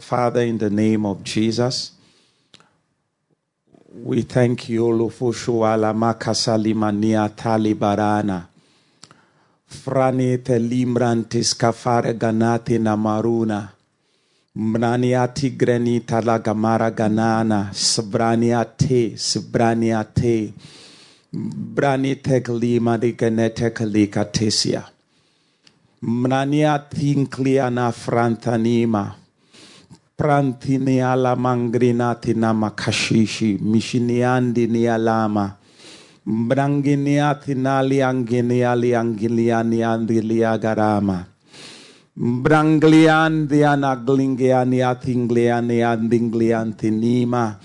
Father, in the name of Jesus, we thank you, Lufushu Alamaka Salimania Talibarana. Frani te limbrantis kafare ganati na maruna. Mraniati greni talagamara ganana. Sbraniate, sbraniate. Brani teklima di genete kalika tesia. Mraniati incliana frantanima. Prantini ala mangrinati na makashishi. Mishiniandi ni alama. Branginiati nali anginiali angiliani andilia garama. Brangliandi anaglingiani atingliani andinglianti nima.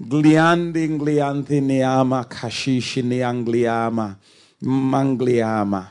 Gliandi nglianti niama kashishi ni angliama. Mangliama.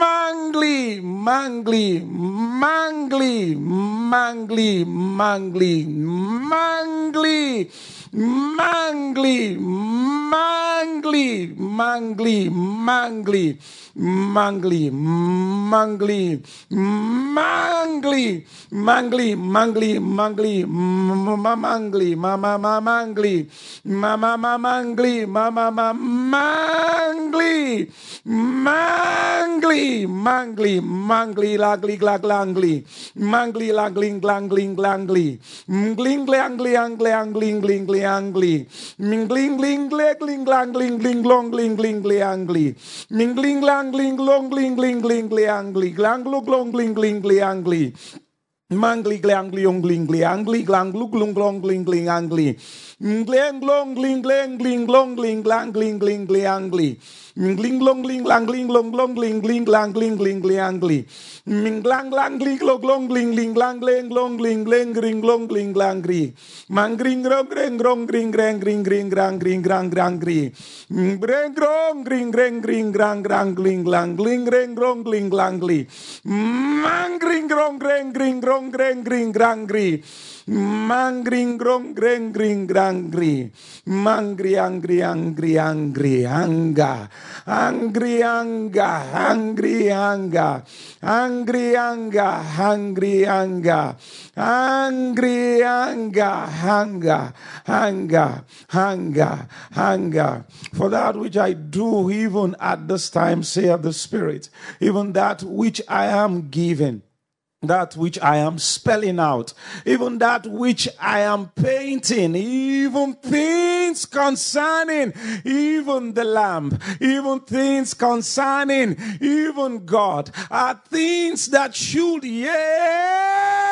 mangly, mangly, mangly, mangly, mangly, mangly. Mangli, mangli, mangli, mangli, mangli, mangli, mangli, mangli, mangli, mangli, mangli, mangli, mama mangli, mama mangli, mama mangli, mangli, mangli, mangli, lagli, glaglangli, mangli, lagling, glangling, glangli, mgling, glangli, angli, angling, glingli, angli, mingling, gling, gling, glangling, gling, long, gling, gling, angli, mingling, langling, long, gling, gling, gling, angli, glanglo, glong, gling, gling, angli. Mangli glangli ongling angli glanglu glung glong gling gling angli. Mangring grong grang grang grong grang grang grang grang Mangrin grom gren grin grangri. Mangri angri, angri, angry anger. Angry anger. Angry anger. Angry anger. Angry anger. Angry anger. Anger. Anger. Anger. Anger. For that which I do even at this time, saith the Spirit, even that which I am given that which I am spelling out, even that which I am painting, even things concerning even the Lamb, even things concerning even God, are things that should, yeah,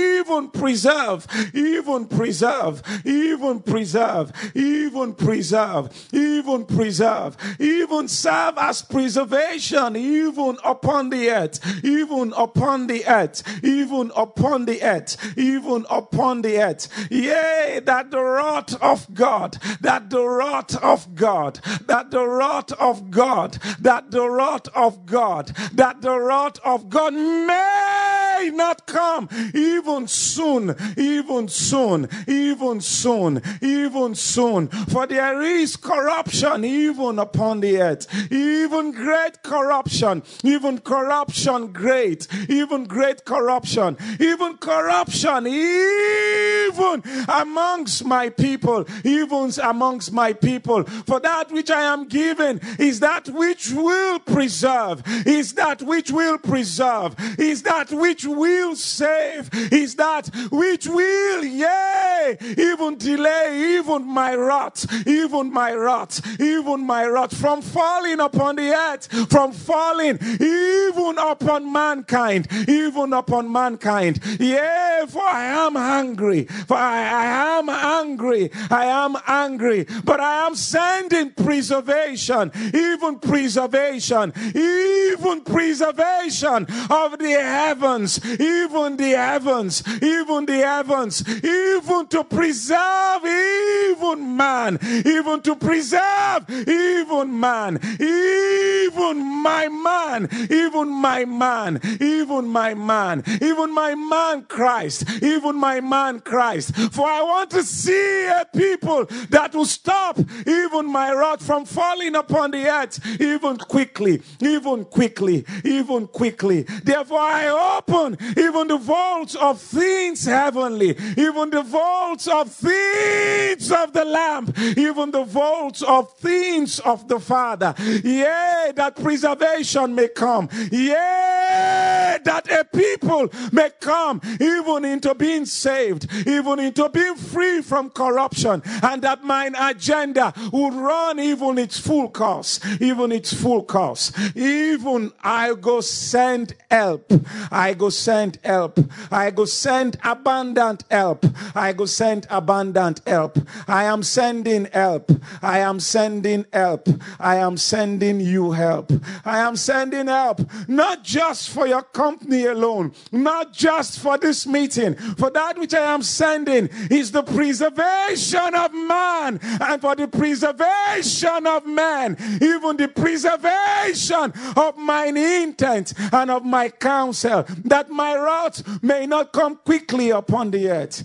even preserve, even preserve, even preserve, even preserve, even preserve, even serve as preservation, even upon the earth, even upon the earth, even upon the earth, even upon the earth. Yea, that the wrath of God, that the wrath of God, that the wrath of God, that the wrath of God, that the wrath of God may not come even soon, even soon, even soon, even soon. For there is corruption even upon the earth, even great corruption, even corruption great, even great corruption, even corruption, even amongst my people, even amongst my people. For that which I am given is that which will preserve, is that which will preserve, is that which will save, is that which will, yea, even delay even my wrath, even my wrath, even my wrath from falling upon the earth, from falling even upon mankind, even upon mankind. Yea, for I am hungry, for I, I am angry, I am angry, but I am sending preservation, even preservation, even preservation of the heavens, even the heavens, even the heavens, even to preserve even man, even to preserve even man, even my man, even my man, even my man, even my man Christ, even my man Christ. For I want to see a people that will stop even my rod from falling upon the earth, even quickly, even quickly, even quickly. Therefore, I open even the vaults of things heavenly, even the vaults of things of the Lamb, even the vaults of things of the Father. Yea, that preservation may come. Yea, that a people may come even into being saved, even into being free from corruption, and that mine agenda would run even its full course, even its full course. Even I go send help. I go send help. I go send abundant help. I go send abundant help. I am sending help. I am sending help. I am sending you help. I am sending help, not just for your company alone, not just for this meeting, for that which I am sending is the preservation of man, and for the preservation of man, even the preservation of mine intent and of my counsel, that my wrath may not come quickly upon the earth.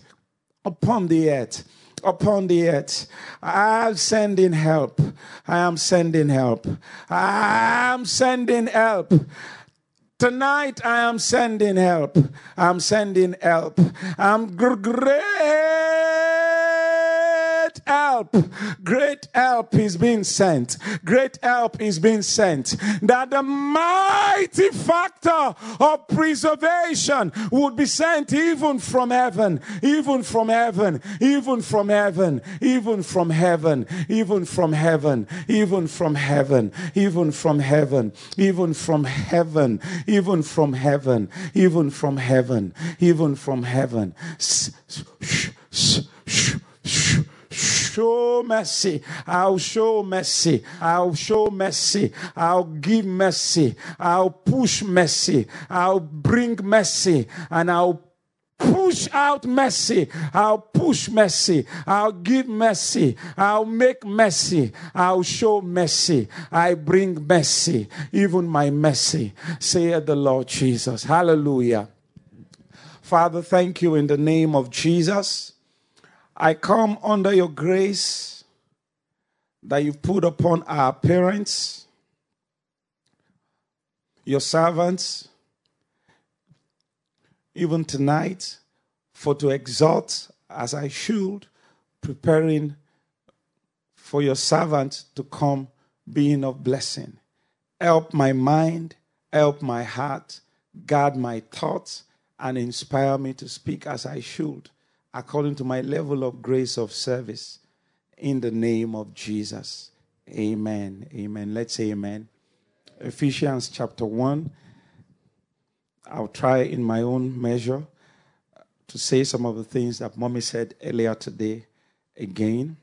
Upon the earth upon the earth. I am sending help. I am sending help. I am sending help. Tonight I am sending help. I'm sending help. I'm great help. Great help is being sent. Great help is being sent. That the mighty factor of preservation would be sent even from heaven, even from heaven, even from heaven, even from heaven, even from heaven, even from heaven, even from heaven, even from heaven, even from heaven, even from heaven, even from heaven. Shh, shh, shh, shh show mercy. I'll show mercy. I'll show mercy. I'll give mercy. I'll push mercy. I'll bring mercy. And I'll push out mercy. I'll push mercy. I'll give mercy. I'll make mercy. I'll show mercy. I bring mercy, even my mercy, Say the Lord Jesus. Hallelujah. Father, thank you in the name of Jesus. I come under your grace that you've put upon our parents, your servants, even tonight, for to exalt as I should, preparing for your servant to come being of blessing. Help my mind, help my heart, guard my thoughts, and inspire me to speak as I should according to my level of grace of service. In the name of Jesus. Amen. Amen. Let's say amen. Ephesians chapter 1. I'll try in my own measure to say some of the things that mommy said earlier today again.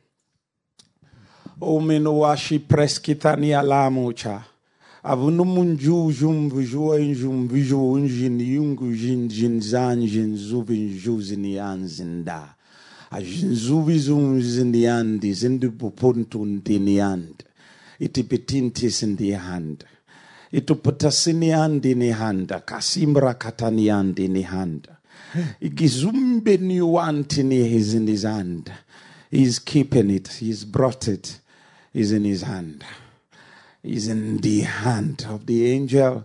Ominowashi preskitani alamucha. Avunumunju, Jumbu, Juan, Jumbu, Juan, Jin, Yungu, Jin, Jin, Zan, Jin, Zubin, Juzin, Yan, Zinda. Ajin, Zubi, Zum, Zindiandi, Zindupupuntun, Diniand. Itipitintis in the hand. Ituputasiniand in the hand. Kasimbra Kataniand in the hand. Igizumbe Niwantini is in his hand. He's keeping it. He's brought it. Is in his hand is in the hand of the angel,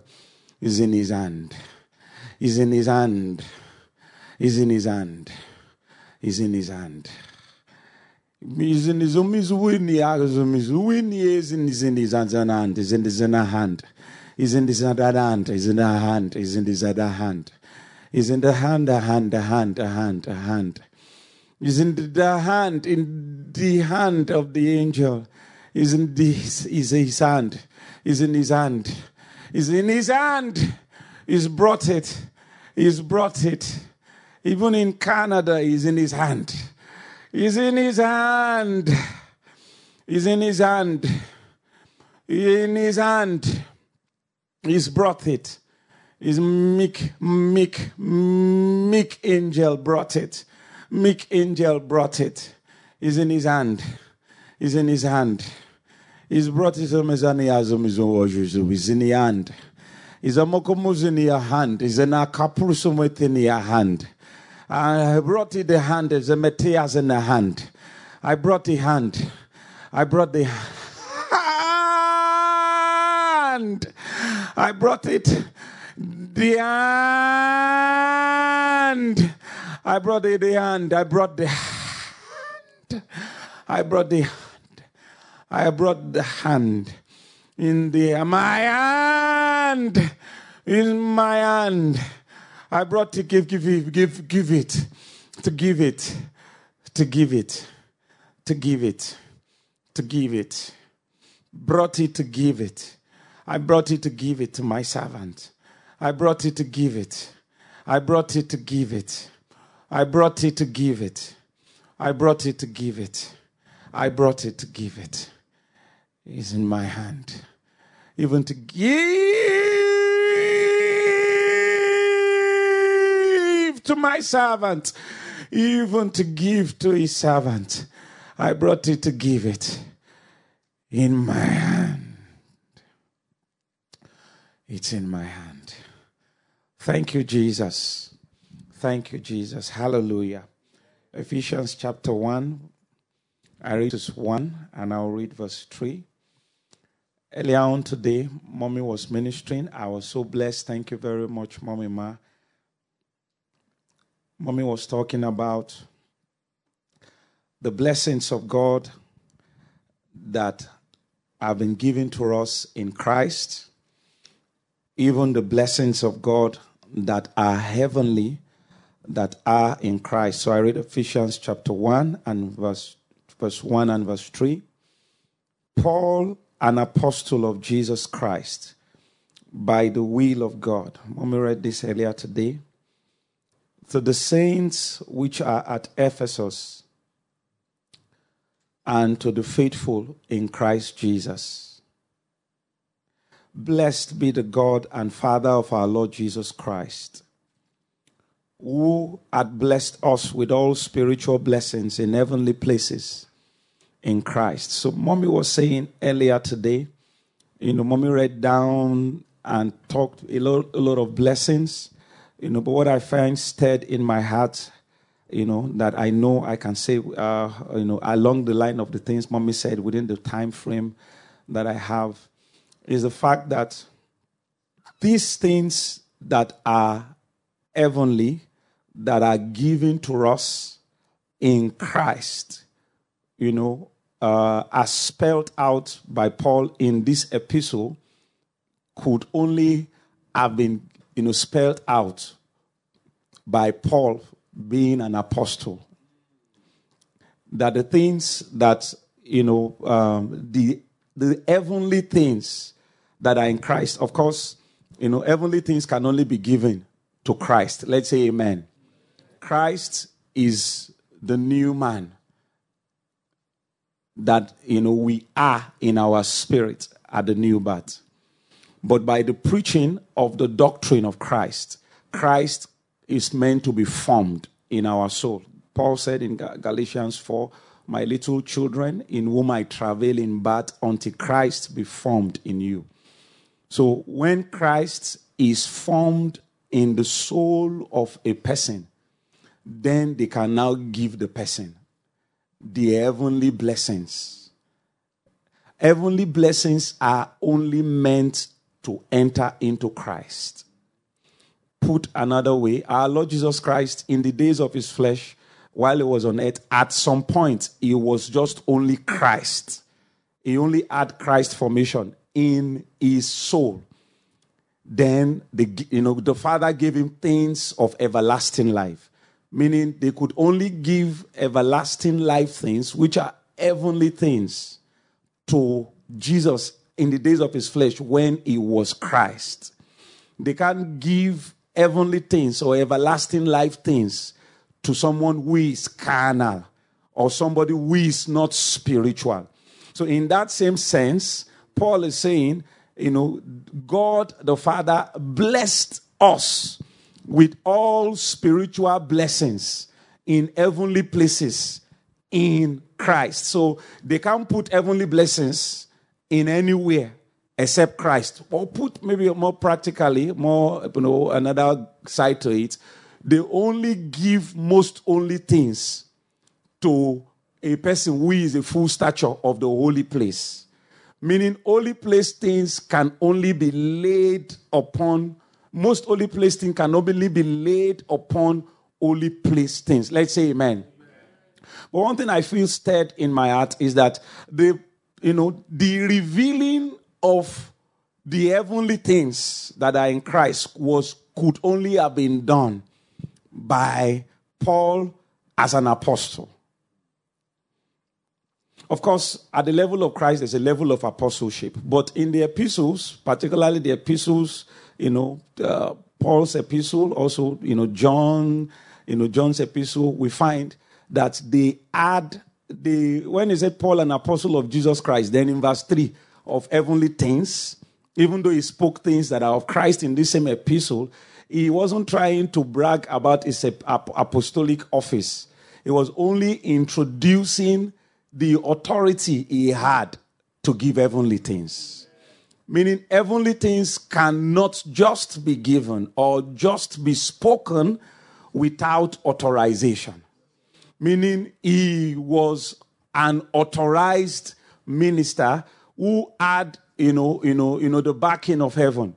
is in his hand. Is in his hand. Is in his hand. Is in his hand. Is in his own win, is in his in his hand, is in his other hand. Is in his other hand, is in the hand, is in his other hand. Is in the hand, a hand, a hand, a hand, a hand. Is in the hand, in the hand of the angel is in this is his hand. Is in his hand. Is in his hand. He's brought it. He's brought it. Even in Canada, he's in his hand. He's in his hand. He's in his hand. In his hand. He's brought it. His meek, meek, meek angel brought it. Meek angel brought it. Is in his hand. Is in his hand. He's brought his mezaniazum is in the hand. Is a mokomuz in your hand. Is an akapurusum within your hand. I brought it the hand. Is a metias in the hand. I brought the hand. I brought the hand. I brought it. The hand. I brought it the hand. I brought the hand. I brought the hand. I brought the hand. In the my hand. In my hand. I brought to give, give, give, give it. To give it. To give it. To give it. To give it. Brought it to give it. I brought it to give it to my servant. I brought it to give it. I brought it to give it. I brought it to give it. I brought it to give it. I brought it to give it. It's in my hand. Even to give to my servant. Even to give to his servant. I brought it to give it in my hand. It's in my hand. Thank you, Jesus. Thank you, Jesus. Hallelujah. Ephesians chapter 1. I read verse 1 and I'll read verse 3. Earlier on today, mommy was ministering. I was so blessed. Thank you very much, mommy ma. Mommy was talking about the blessings of God that have been given to us in Christ even the blessings of God that are heavenly, that are in Christ. So I read Ephesians chapter 1 and verse, verse 1 and verse 3. Paul, an apostle of Jesus Christ, by the will of God. We read this earlier today. To the saints which are at Ephesus, and to the faithful in Christ Jesus Blessed be the God and Father of our Lord Jesus Christ, who had blessed us with all spiritual blessings in heavenly places in Christ. So, mommy was saying earlier today, you know, mommy read down and talked a lot, a lot of blessings, you know, but what I find stirred in my heart, you know, that I know I can say, uh, you know, along the line of the things mommy said within the time frame that I have is the fact that these things that are heavenly, that are given to us in Christ, you know, uh, as spelled out by Paul in this epistle, could only have been, you know, spelled out by Paul being an apostle. That the things that, you know, um, the, the heavenly things that are in Christ. Of course, you know, heavenly things can only be given to Christ. Let's say amen. Christ is the new man that, you know, we are in our spirit at the new birth. But by the preaching of the doctrine of Christ, Christ is meant to be formed in our soul. Paul said in Galatians 4, My little children, in whom I travail in birth, until Christ be formed in you. So when Christ is formed in the soul of a person, then they can now give the person the heavenly blessings. Heavenly blessings are only meant to enter into Christ. Put another way, our Lord Jesus Christ, in the days of his flesh, while he was on earth, at some point, he was just only Christ. He only had Christ formation in his soul. Then the, you know, the Father gave him things of everlasting life, meaning they could only give everlasting life things, which are heavenly things, to Jesus in the days of his flesh when he was Christ. They can't give heavenly things or everlasting life things to someone who is carnal or somebody who is not spiritual. So, in that same sense, Paul is saying, you know, God the Father blessed us with all spiritual blessings in heavenly places in Christ. So they can't put heavenly blessings in anywhere except Christ. Or put maybe more practically, more, you know, another side to it. They only give most only things to a person who is a full stature of the holy place. Meaning, holy place things can only be laid upon, most holy place things can only be laid upon holy place things. Let's say amen. But one thing I feel stirred in my heart is that the you know the revealing of the heavenly things that are in Christ was could only have been done by Paul as an apostle. Of course, at the level of Christ, there's a level of apostleship. But in the epistles, particularly the epistles, you know, uh, Paul's epistle, also, you know, John, you know, John's epistle, we find that they add the when is it Paul an apostle of Jesus Christ, then in verse 3 of heavenly things, even though he spoke things that are of Christ in this same epistle, he wasn't trying to brag about his apostolic office. He was only introducing the authority he had to give heavenly things. Meaning, heavenly things cannot just be given or just be spoken without authorization meaning he was an authorized minister who had, you know, you know, you know, the backing of heaven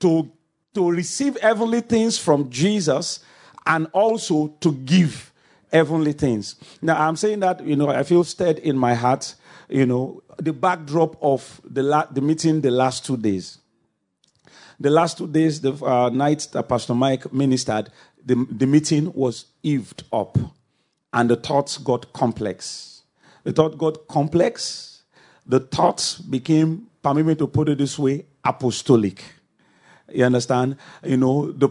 to, to receive heavenly things from Jesus and also to give heavenly things. Now, I'm saying that, you know, I feel stirred in my heart, you know, the backdrop of the, la- the meeting the last two days. The last two days, the uh, night that Pastor Mike ministered, the, the meeting was eaved up and the thoughts got complex. The thought got complex. The thoughts became, permit me to put it this way, apostolic. You understand? You know, the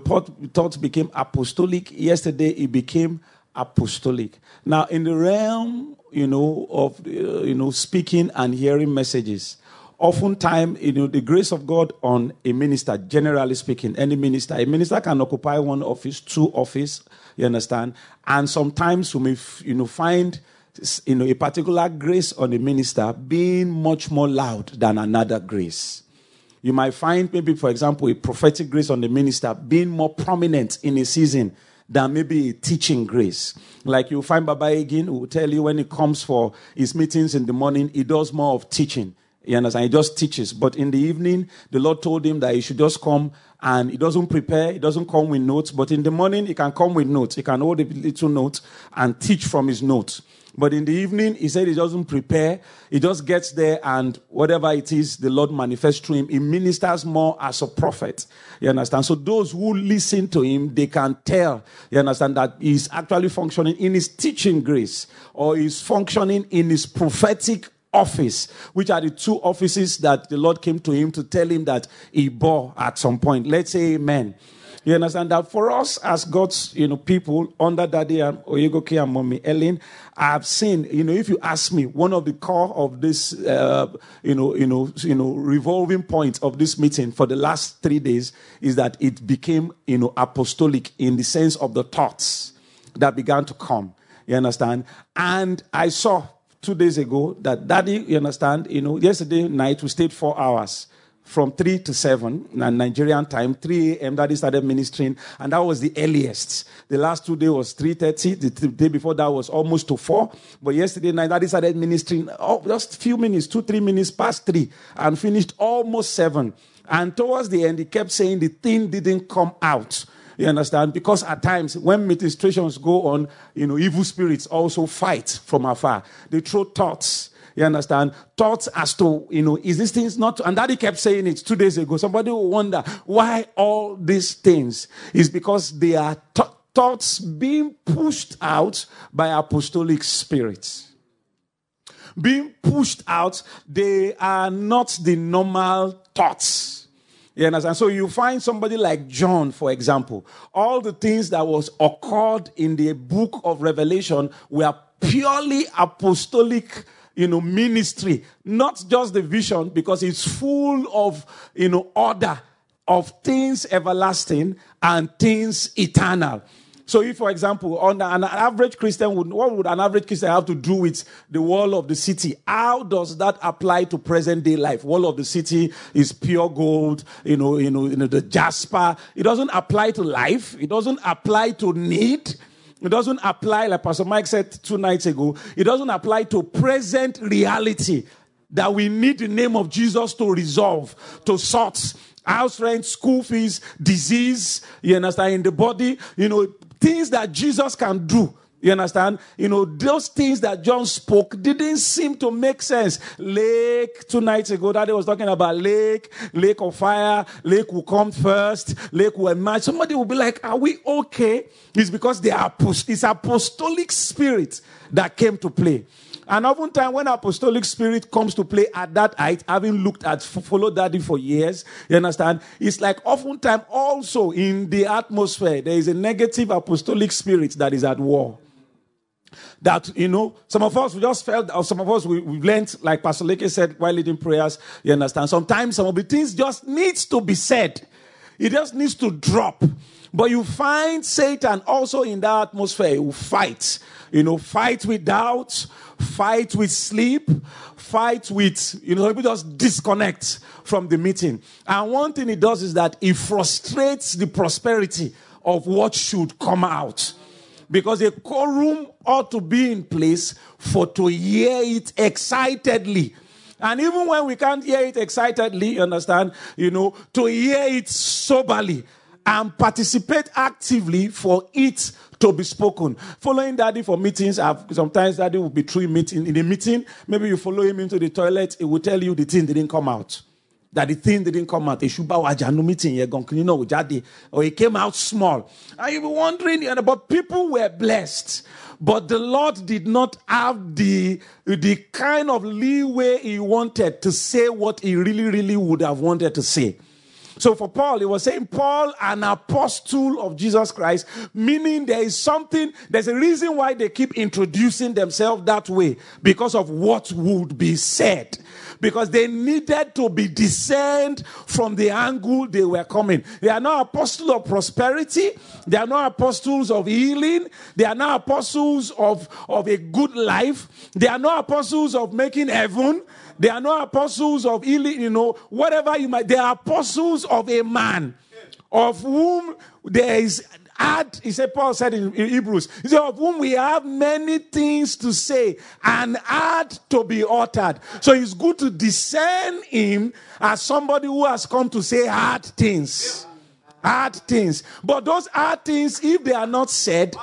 thoughts became apostolic. Yesterday, it became apostolic. Now, in the realm, you know, of uh, you know, speaking and hearing messages, oftentimes, you know, the grace of God on a minister, generally speaking, any minister, a minister can occupy one office, two office, you understand? And sometimes we may, you know, find, you know, a particular grace on a minister being much more loud than another grace. You might find maybe, for example, a prophetic grace on the minister being more prominent in a season than maybe teaching grace. Like you find Baba Hagin who will tell you when he comes for his meetings in the morning, he does more of teaching. You understand? He just teaches. But in the evening, the Lord told him that he should just come and he doesn't prepare, he doesn't come with notes. But in the morning, he can come with notes. He can hold a little note and teach from his notes. But in the evening, he said he doesn't prepare. He just gets there and whatever it is, the Lord manifests to him. He ministers more as a prophet. You understand? So those who listen to him, they can tell, you understand, that he's actually functioning in his teaching grace or he's functioning in his prophetic office, which are the two offices that the Lord came to him to tell him that he bore at some point. Let's say amen. You understand that for us as God's, you know, people under Daddy and Oyegoke and Mommy Ellen, I've seen, you know, if you ask me, one of the core of this, uh, you know, you know, you know, revolving point of this meeting for the last three days is that it became, you know, apostolic in the sense of the thoughts that began to come. You understand? And I saw two days ago that daddy, you understand, you know, yesterday night we stayed four hours from 3 to 7 Nigerian time, 3 a.m. Daddy started ministering, and that was the earliest. The last two days was 3.30. The day before that was almost to 4. But yesterday night, Daddy started ministering oh, just a few minutes, two, three minutes past 3, and finished almost 7. And towards the end, he kept saying the thing didn't come out. You understand? Because at times when ministrations go on, you know, evil spirits also fight from afar. They throw thoughts. You understand? Thoughts as to, you know, is this things not, and daddy kept saying it two days ago. Somebody will wonder why all these things is because they are th- thoughts being pushed out by apostolic spirits being pushed out, they are not the normal thoughts. You understand? So you find somebody like John, for example, all the things that was occurred in the book of Revelation were purely apostolic you know ministry not just the vision because it's full of you know order of things everlasting and things eternal. So, if, for example, on an average Christian, would, what would an average Christian have to do with the wall of the city? How does that apply to present day life? Wall of the city is pure gold, you know, you know, you know, the jasper. It doesn't apply to life. It doesn't apply to need. It doesn't apply, like Pastor Mike said two nights ago, it doesn't apply to present reality that we need the name of Jesus to resolve, to sort house rent, school fees, disease, you understand, in the body, you know, things that Jesus can do. You understand? You know, those things that John spoke didn't seem to make sense. Lake, two nights ago, Daddy was talking about lake, lake of fire, lake will come first, lake will emerge. Somebody will be like, Are we okay? It's because they are it's apostolic spirit that came to play. And oftentimes, when apostolic spirit comes to play at that height, having looked at follow daddy for years, you understand? It's like oftentimes also in the atmosphere, there is a negative apostolic spirit that is at war that you know some of us we just felt or some of us we, we've learned like pastor leke said while leading prayers you understand sometimes some of the things just needs to be said it just needs to drop but you find satan also in that atmosphere who fights you know fight with doubt fight with sleep, fight with, you know, people just disconnect from the meeting. And one thing it does is that it frustrates the prosperity of what should come out. Because a quorum ought to be in place for to hear it excitedly. And even when we can't hear it excitedly, you understand, you know, to hear it soberly and participate actively for it to be spoken. Following daddy for meetings, I've, sometimes daddy will be through meeting in a meeting. Maybe you follow him into the toilet, he will tell you the thing didn't come out. That the thing didn't come out. no meeting you know daddy. Or it came out small. And you'll wondering, but people were blessed. But the Lord did not have the, the kind of leeway he wanted to say what he really, really would have wanted to say. So for Paul, he was saying, Paul, an apostle of Jesus Christ, meaning there is something, there's a reason why they keep introducing themselves that way because of what would be said. Because they needed to be discerned from the angle they were coming. They are not apostles of prosperity. They are not apostles of healing. They are not apostles of, of a good life. They are not apostles of making heaven. They are not apostles of you know, whatever you might. They are apostles of a man of whom there is add, he said, Paul said in, in, Hebrews, he said, of whom we have many things to say and add to be uttered. So it's good to discern him as somebody who has come to say hard things. Hard things. But those hard things, if they are not said,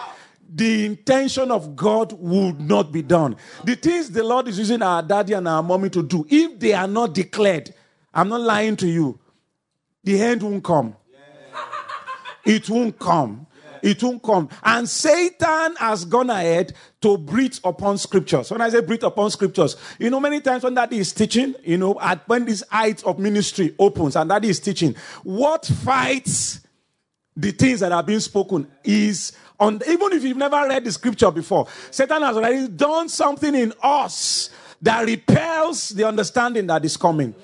the intention of God would not be done. The things the Lord is using our daddy and our mommy to do, if they are not declared, I'm not lying to you, the end won't come. It won't come. It won't come. And Satan has gone ahead to breathe upon scriptures. When I say breathe upon scriptures, you know, many times when that is teaching, you know, at when this height of ministry opens and that is teaching, what fights the things that are being spoken is on, even if you've never read the scripture before, Satan has already done something in us that repels the understanding that is coming.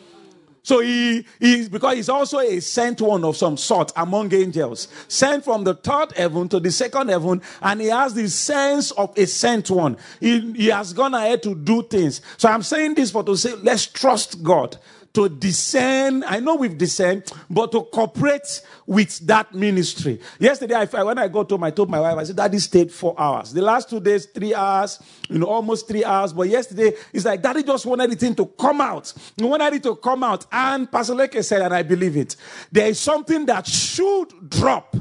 So he is because he's also a sent one of some sort among angels, sent from the third heaven to the second heaven, and he has the sense of a sent one. He, he has gone ahead to do things. So I'm saying this for to say, let's trust God to discern. I know we've discerned, but to cooperate with that ministry. Yesterday, I, when I got home, I told my wife, I said, Daddy stayed four hours. The last two days, three hours, you know, almost three hours. But yesterday, it's like Daddy just wanted the thing to come out. He wanted it to come out. And Pastor Leke said, and I believe it, there is something that should drop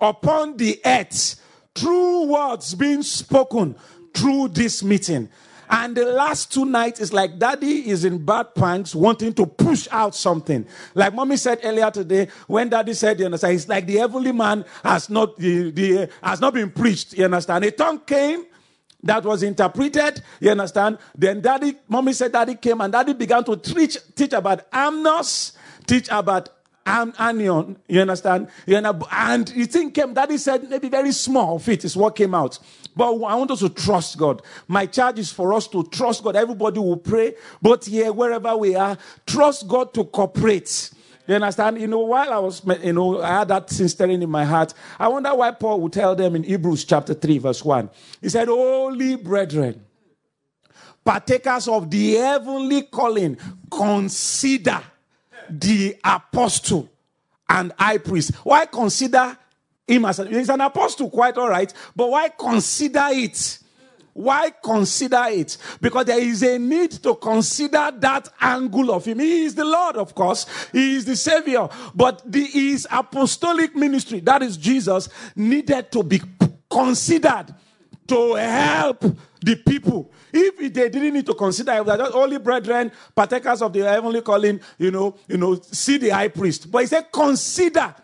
upon the earth through words being spoken through this meeting. And the last two nights is like daddy is in bad pants wanting to push out something. Like mommy said earlier today, when daddy said, you understand, it's like the heavenly man has not, the, the, has not been preached, you understand. A tongue came that was interpreted, you understand. Then daddy, mommy said daddy came and daddy began to teach, teach about amnos, teach about am, arnion, you understand? And you think came, daddy said maybe very small of it is what came out. But I want us to trust God. My charge is for us to trust God. Everybody will pray, but here, wherever we are, trust God to cooperate You understand? You know, while I was, you know, I had that thing stirring in my heart. I wonder why Paul would tell them in Hebrews chapter 3, verse 1. He said, Holy brethren, partakers of the heavenly calling, consider the apostle and high priest. Why consider him as a, he's an apostle, quite all right, but why consider it? Why consider it? Because there is a need to consider that angle of him. He is the Lord, of course. He is the Savior. But the, his apostolic ministry, that is Jesus, needed to be considered to help the people. If they didn't need to consider they're holy brethren, partakers of the heavenly calling, you know, you know, see the high priest. But he said, consider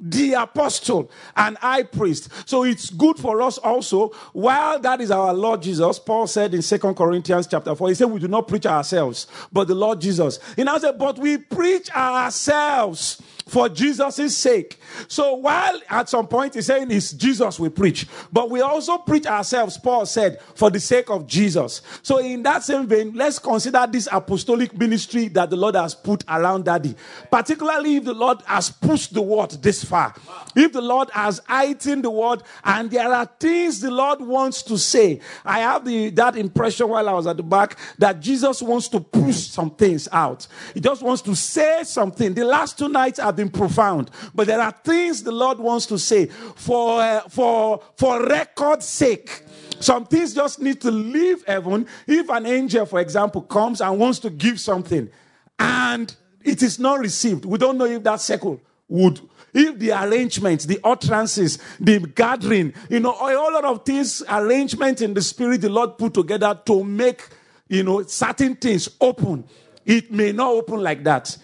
the apostle and high priest. So it's good for us also. While that is our Lord Jesus, Paul said in Second Corinthians chapter 4, he said, We do not preach ourselves, but the Lord Jesus. He now said, But we preach ourselves for Jesus' sake. So while at some point he's saying it's Jesus we preach, but we also preach ourselves, Paul said, for the sake of Jesus. So in that same vein, let's consider this apostolic ministry that the Lord has put around daddy. Particularly if the Lord has pushed the word this far. If the Lord has heightened the word and there are things the Lord wants to say. I have the, that impression while I was at the back that Jesus wants to push some things out. He just wants to say something. The last two nights have been profound, but there are things the Lord wants to say for uh, for for record's sake. Some things just need to leave heaven. If an angel, for example, comes and wants to give something, and it is not received, we don't know if that circle would if the arrangements, the utterances, the gathering, you know, a lot of things, arrangement in the spirit the Lord put together to make, you know, certain things open. It may not open like that.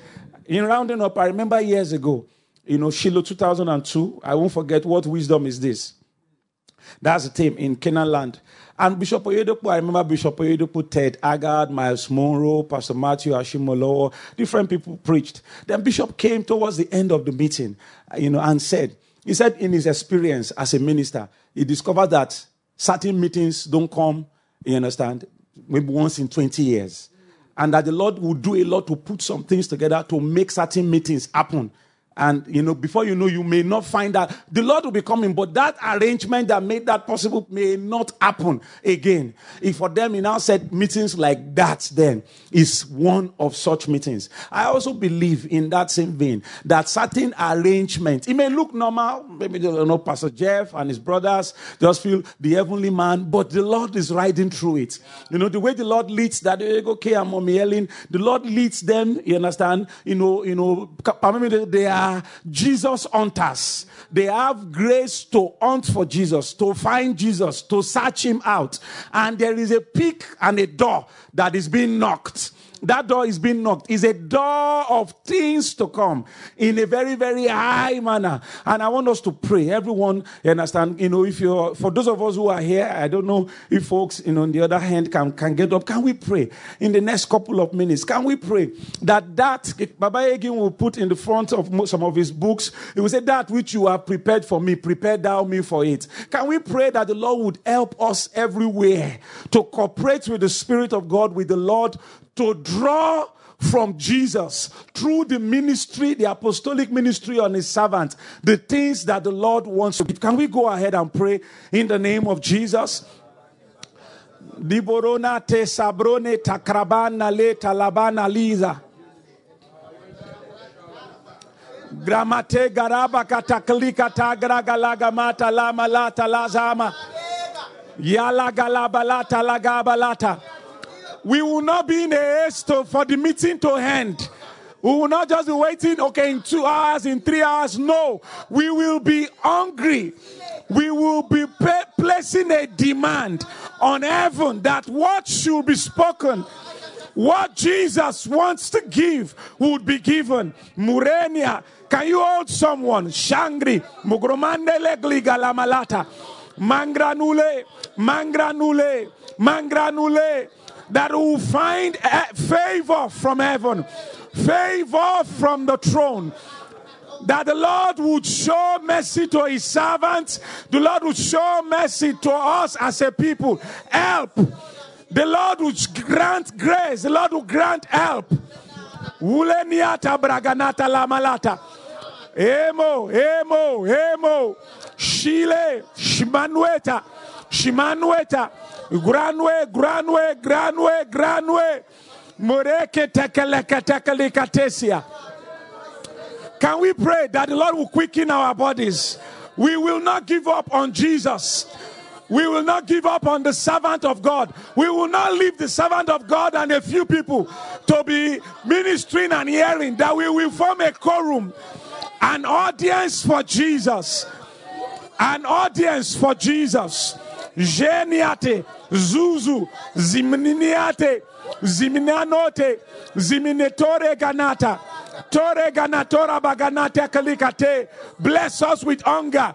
In rounding up, I remember years ago, you know, Shiloh 2002, I won't forget what wisdom is this. That's the team in Canaan land. And Bishop Oyedepo, I remember Bishop Oyedepo, Ted Haggard, Myles Munroe, Pastor Matthew Ashimolowo, different people preached. Then Bishop came towards the end of the meeting, you know, and said, he said in his experience as a minister, he discovered that certain meetings don't come, you understand, maybe once in 20 years and that the Lord will do a lot to put some things together to make certain meetings happen. And you know, before you know, you may not find that the Lord will be coming, but that arrangement that made that possible may not happen again. If for them, he now said meetings like that, then is one of such meetings. I also believe in that same vein that certain arrangements, it may look normal, maybe you know, Pastor Jeff and his brothers just feel the heavenly man, but the Lord is riding through it. You know, the way the Lord leads that, okay, I'm Mommy Ellen, the Lord leads them, you understand, you know, you know, they are are Jesus hunters. They have grace to hunt for Jesus, to find Jesus, to search him out. And there is a peak and a door that is being knocked that door is being knocked. Is a door of things to come in a very very high manner. And i want us to pray. Everyone understand? You know if you're for those of us who are here i don't know if folks you know on the other hand can can get up. Can we pray in the next couple of minutes? Can we pray that that baba Hagin will put in the front of some of his books? He will say that which you have prepared for me prepare thou me for it. Can we pray that the lord would help us everywhere to cooperate with the spirit of god with the lord to draw from Jesus through the ministry, the apostolic ministry on his servant, the things that the Lord wants to give. Can we go ahead and pray in the name of Jesus? Diborona te sabrone takrabana le talabana liza. Gramate garaba kataklika mata lama lata lazama. Yala galabalata lagabalata. We will not be in a haste for the meeting to end. We will not just be waiting, okay, in two hours, in three hours. No, we will be hungry. We will be placing a demand on heaven that what should be spoken, what Jesus wants to give, would be given. Murenia, can you hold someone? Shangri, Mugromandele Gligalamalata, Mangranule, Mangranule, Mangranule that will find eh, favor from heaven, favor from the throne. That the Lord would show mercy to his servants, the Lord would show mercy to us as a people. Help. The Lord would grant grace, the Lord would grant help. Uleniata braganata lamalata. Emo, emo, emo. Shile, shimanueta, shimanueta. Granwe, granwe, granwe, granwe. Mureke tekeleka tekelikatesia. Can we pray that the Lord will quicken our bodies? We will not give up on Jesus. We will not give up on the servant of God. We will not leave the servant of God and a few people to be ministering and hearing that we will form a quorum, an audience for Jesus. An audience for Jesus. Geniate, Zuzu, Zimniate, Ziminanote, Ziminetore Ganata. Tore ganatora baganate kalikate. Bless us with hunger.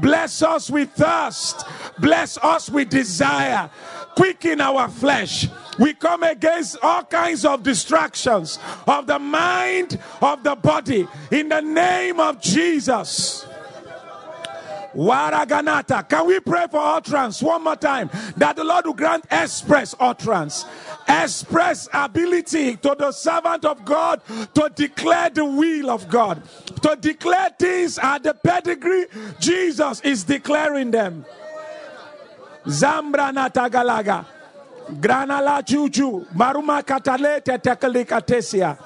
Bless us with thirst. Bless us with desire. Quicken our flesh. We come against all kinds of distractions of the mind, of the body, in the name of Jesus. Waraganata. Can we pray for utterance one more time? That the Lord will grant express utterance, express ability to the servant of God to declare the will of God, to declare things at the pedigree Jesus is declaring them. Zambra natagalaga. Granala juju. Maruma katalete tekelikatesia.